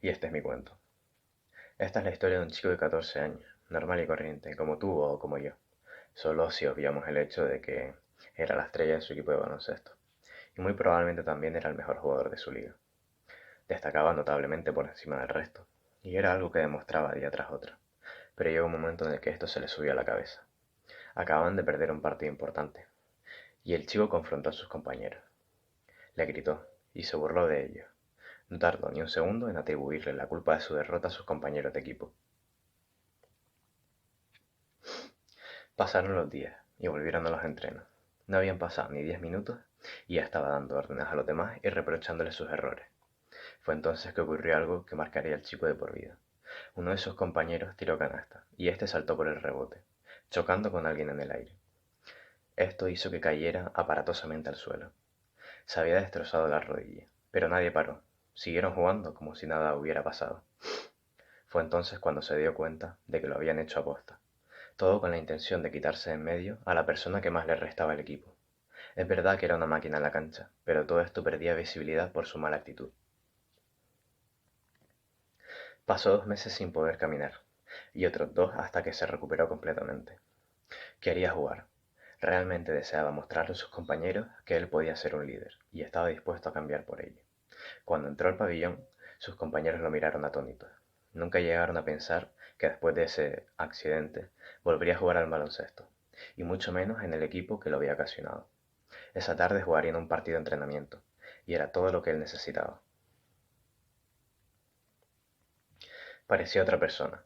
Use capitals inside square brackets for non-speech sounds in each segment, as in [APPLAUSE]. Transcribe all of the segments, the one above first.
y este es mi cuento. Esta es la historia de un chico de 14 años, normal y corriente, como tú o como yo, solo si obviamos el hecho de que era la estrella de su equipo de baloncesto, y muy probablemente también era el mejor jugador de su liga. Destacaba notablemente por encima del resto, y era algo que demostraba día tras otro, pero llegó un momento en el que esto se le subió a la cabeza. Acababan de perder un partido importante, y el chico confrontó a sus compañeros. Le gritó, y se burló de ellos. No tardó ni un segundo en atribuirle la culpa de su derrota a sus compañeros de equipo. Pasaron los días y volvieron a los entrenos. No habían pasado ni diez minutos y ya estaba dando órdenes a los demás y reprochándole sus errores. Fue entonces que ocurrió algo que marcaría al chico de por vida. Uno de sus compañeros tiró canasta y este saltó por el rebote, chocando con alguien en el aire. Esto hizo que cayera aparatosamente al suelo. Se había destrozado la rodilla, pero nadie paró. Siguieron jugando como si nada hubiera pasado. Fue entonces cuando se dio cuenta de que lo habían hecho a posta. Todo con la intención de quitarse de en medio a la persona que más le restaba el equipo. Es verdad que era una máquina en la cancha, pero todo esto perdía visibilidad por su mala actitud. Pasó dos meses sin poder caminar, y otros dos hasta que se recuperó completamente. Quería jugar. Realmente deseaba mostrarle a sus compañeros que él podía ser un líder, y estaba dispuesto a cambiar por ello. Cuando entró al pabellón, sus compañeros lo miraron atónitos. Nunca llegaron a pensar que después de ese accidente volvería a jugar al baloncesto, y mucho menos en el equipo que lo había ocasionado. Esa tarde jugarían un partido de entrenamiento, y era todo lo que él necesitaba. Parecía otra persona.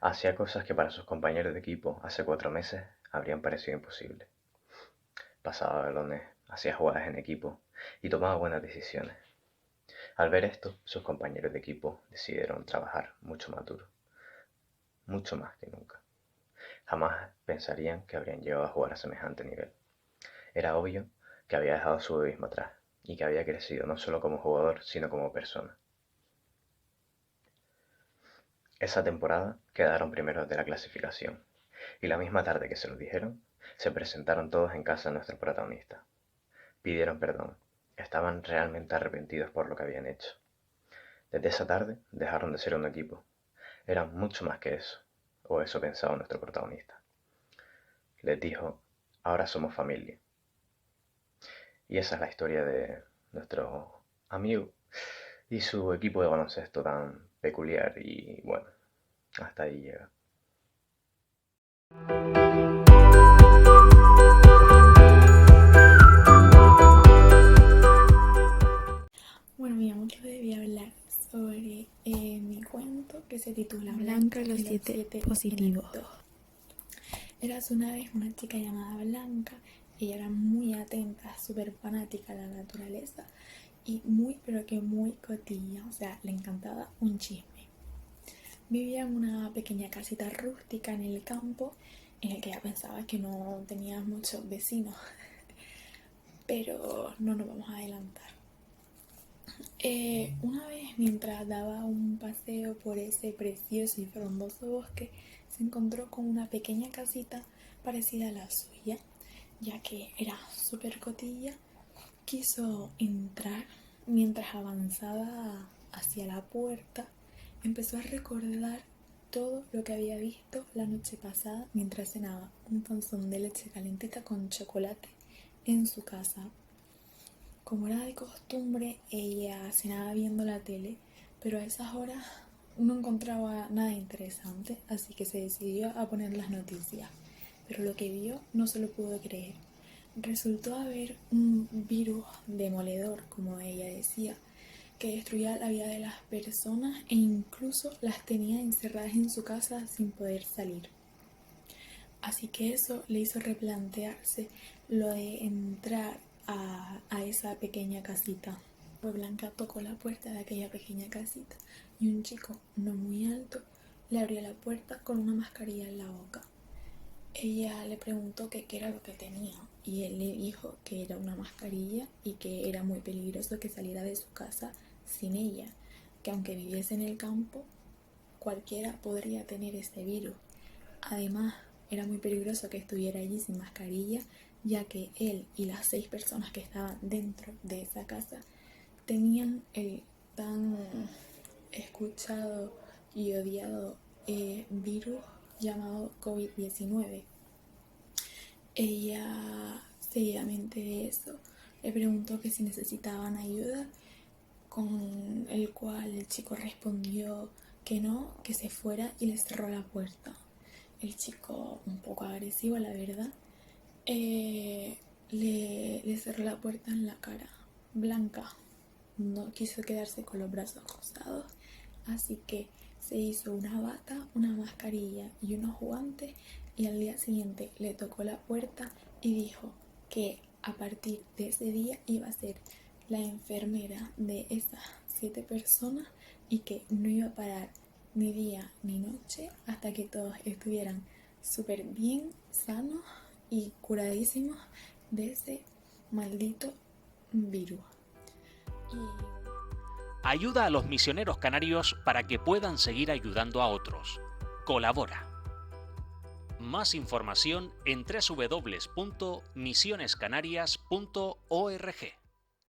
Hacía cosas que para sus compañeros de equipo hace cuatro meses habrían parecido imposibles. Pasaba balones, hacía jugadas en equipo y tomaba buenas decisiones. Al ver esto, sus compañeros de equipo decidieron trabajar mucho más duro, mucho más que nunca. Jamás pensarían que habrían llegado a jugar a semejante nivel. Era obvio que había dejado su egoísmo atrás y que había crecido no solo como jugador, sino como persona. Esa temporada quedaron primeros de la clasificación, y la misma tarde que se lo dijeron, se presentaron todos en casa de nuestro protagonista. Pidieron perdón Estaban realmente arrepentidos por lo que habían hecho. Desde esa tarde dejaron de ser un equipo. Eran mucho más que eso, o eso pensaba nuestro protagonista. Les dijo, ahora somos familia. Y esa es la historia de nuestro amigo y su equipo de baloncesto tan peculiar y bueno, hasta ahí llega. Que se titula Blanca, los siete, positivos. Eras una vez una chica llamada Blanca. Ella era muy atenta, súper fanática de la naturaleza y muy, pero que muy cotilla. O sea, le encantaba un chisme. Vivía en una pequeña casita rústica en el campo en el que ella pensaba que no tenía muchos vecinos. [LAUGHS] Pero no nos vamos a adelantar. Eh, una vez mientras daba un paseo por ese precioso y frondoso bosque, se encontró con una pequeña casita parecida a la suya, ya que era súper cotilla. Quiso entrar mientras avanzaba hacia la puerta, empezó a recordar todo lo que había visto la noche pasada mientras cenaba un panzón de leche calentita con chocolate en su casa como era de costumbre, ella cenaba viendo la tele, pero a esas horas no encontraba nada interesante, así que se decidió a poner las noticias. Pero lo que vio no se lo pudo creer. Resultó haber un virus demoledor, como ella decía, que destruía la vida de las personas e incluso las tenía encerradas en su casa sin poder salir. Así que eso le hizo replantearse lo de entrar esa pequeña casita. Pues Blanca tocó la puerta de aquella pequeña casita y un chico no muy alto le abrió la puerta con una mascarilla en la boca. Ella le preguntó qué era lo que tenía y él le dijo que era una mascarilla y que era muy peligroso que saliera de su casa sin ella, que aunque viviese en el campo, cualquiera podría tener ese virus. Además, era muy peligroso que estuviera allí sin mascarilla ya que él y las seis personas que estaban dentro de esa casa tenían el tan escuchado y odiado eh, virus llamado COVID-19. Ella, seguidamente de eso, le preguntó que si necesitaban ayuda, con el cual el chico respondió que no, que se fuera y le cerró la puerta. El chico, un poco agresivo, la verdad, eh, le, le cerró la puerta en la cara, blanca. No quiso quedarse con los brazos cruzados, así que se hizo una bata, una mascarilla y unos guantes y al día siguiente le tocó la puerta y dijo que a partir de ese día iba a ser la enfermera de esas siete personas y que no iba a parar ni día ni noche hasta que todos estuvieran súper bien, sanos y curadísimos de ese maldito virus. Ayuda a los misioneros canarios para que puedan seguir ayudando a otros. Colabora. Más información en www.misionescanarias.org.